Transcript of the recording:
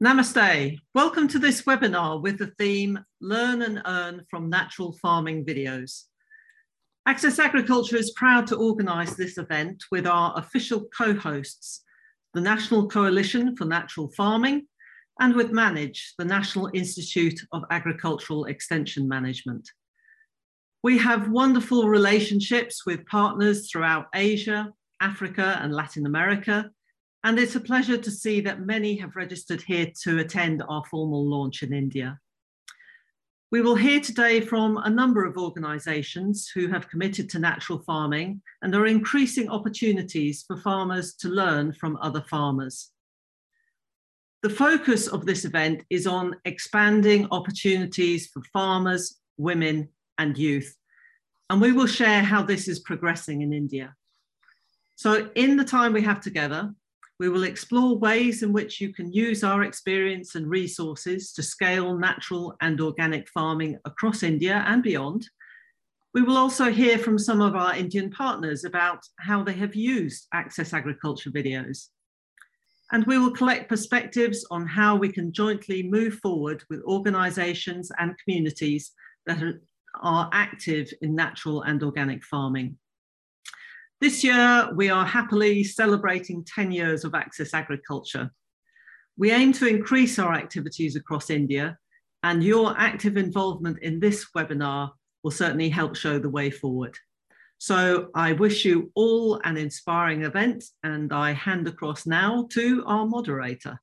Namaste. Welcome to this webinar with the theme Learn and Earn from Natural Farming Videos. Access Agriculture is proud to organise this event with our official co-hosts, the National Coalition for Natural Farming, and with MANAGE, the National Institute of Agricultural Extension Management. We have wonderful relationships with partners throughout Asia, Africa, and Latin America, and it's a pleasure to see that many have registered here to attend our formal launch in India. We will hear today from a number of organisations who have committed to natural farming and are increasing opportunities for farmers to learn from other farmers. The focus of this event is on expanding opportunities for farmers, women, and youth. And we will share how this is progressing in India. So, in the time we have together, we will explore ways in which you can use our experience and resources to scale natural and organic farming across India and beyond. We will also hear from some of our Indian partners about how they have used Access Agriculture videos. And we will collect perspectives on how we can jointly move forward with organisations and communities that are, are active in natural and organic farming. This year, we are happily celebrating 10 years of Access Agriculture. We aim to increase our activities across India, and your active involvement in this webinar will certainly help show the way forward. So I wish you all an inspiring event, and I hand across now to our moderator.